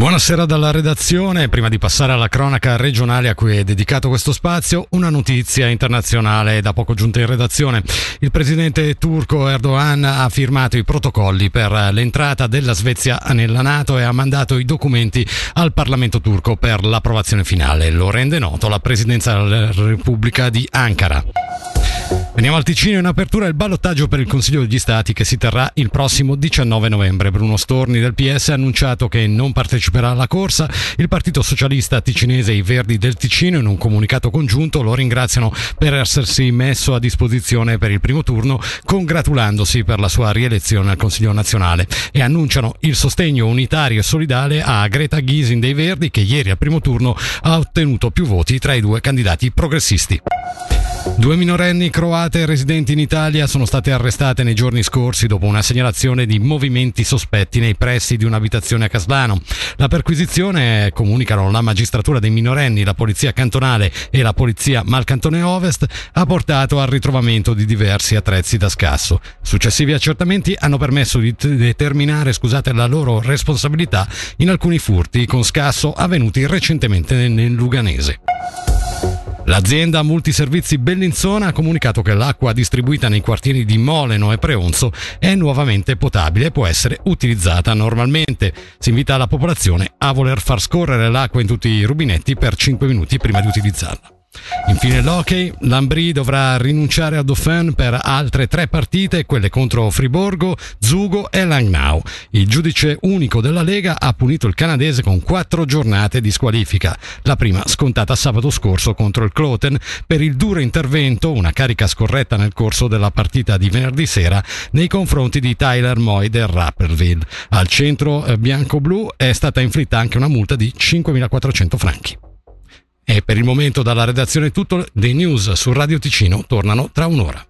Buonasera dalla redazione. Prima di passare alla cronaca regionale a cui è dedicato questo spazio, una notizia internazionale da poco giunta in redazione. Il presidente turco Erdogan ha firmato i protocolli per l'entrata della Svezia nella Nato e ha mandato i documenti al Parlamento turco per l'approvazione finale. Lo rende noto la presidenza della Repubblica di Ankara. Veniamo al Ticino in apertura il ballottaggio per il Consiglio degli Stati che si terrà il prossimo 19 novembre. Bruno Storni del PS ha annunciato che non parteciperà alla corsa. Il Partito Socialista Ticinese e i Verdi del Ticino in un comunicato congiunto lo ringraziano per essersi messo a disposizione per il primo turno, congratulandosi per la sua rielezione al Consiglio nazionale e annunciano il sostegno unitario e solidale a Greta Gysin dei Verdi che ieri al primo turno ha ottenuto più voti tra i due candidati progressisti. Due minorenni croate residenti in Italia sono state arrestate nei giorni scorsi dopo una segnalazione di movimenti sospetti nei pressi di un'abitazione a Caslano. La perquisizione, comunicano la magistratura dei minorenni, la polizia cantonale e la polizia Malcantone Ovest, ha portato al ritrovamento di diversi attrezzi da scasso. Successivi accertamenti hanno permesso di determinare scusate, la loro responsabilità in alcuni furti con scasso avvenuti recentemente nel Luganese. L'azienda multiservizi Bellinzona ha comunicato che l'acqua distribuita nei quartieri di Moleno e Preonzo è nuovamente potabile e può essere utilizzata normalmente. Si invita la popolazione a voler far scorrere l'acqua in tutti i rubinetti per 5 minuti prima di utilizzarla. Infine l'hockey, l'Ambri dovrà rinunciare a Dauphin per altre tre partite, quelle contro Friborgo, Zugo e Langnau. Il giudice unico della Lega ha punito il canadese con quattro giornate di squalifica. La prima scontata sabato scorso contro il Cloten per il duro intervento, una carica scorretta nel corso della partita di venerdì sera, nei confronti di Tyler Moy del Rapperville. Al centro eh, bianco-blu è stata inflitta anche una multa di 5.400 franchi. E per il momento dalla redazione tutto, le news su Radio Ticino tornano tra un'ora.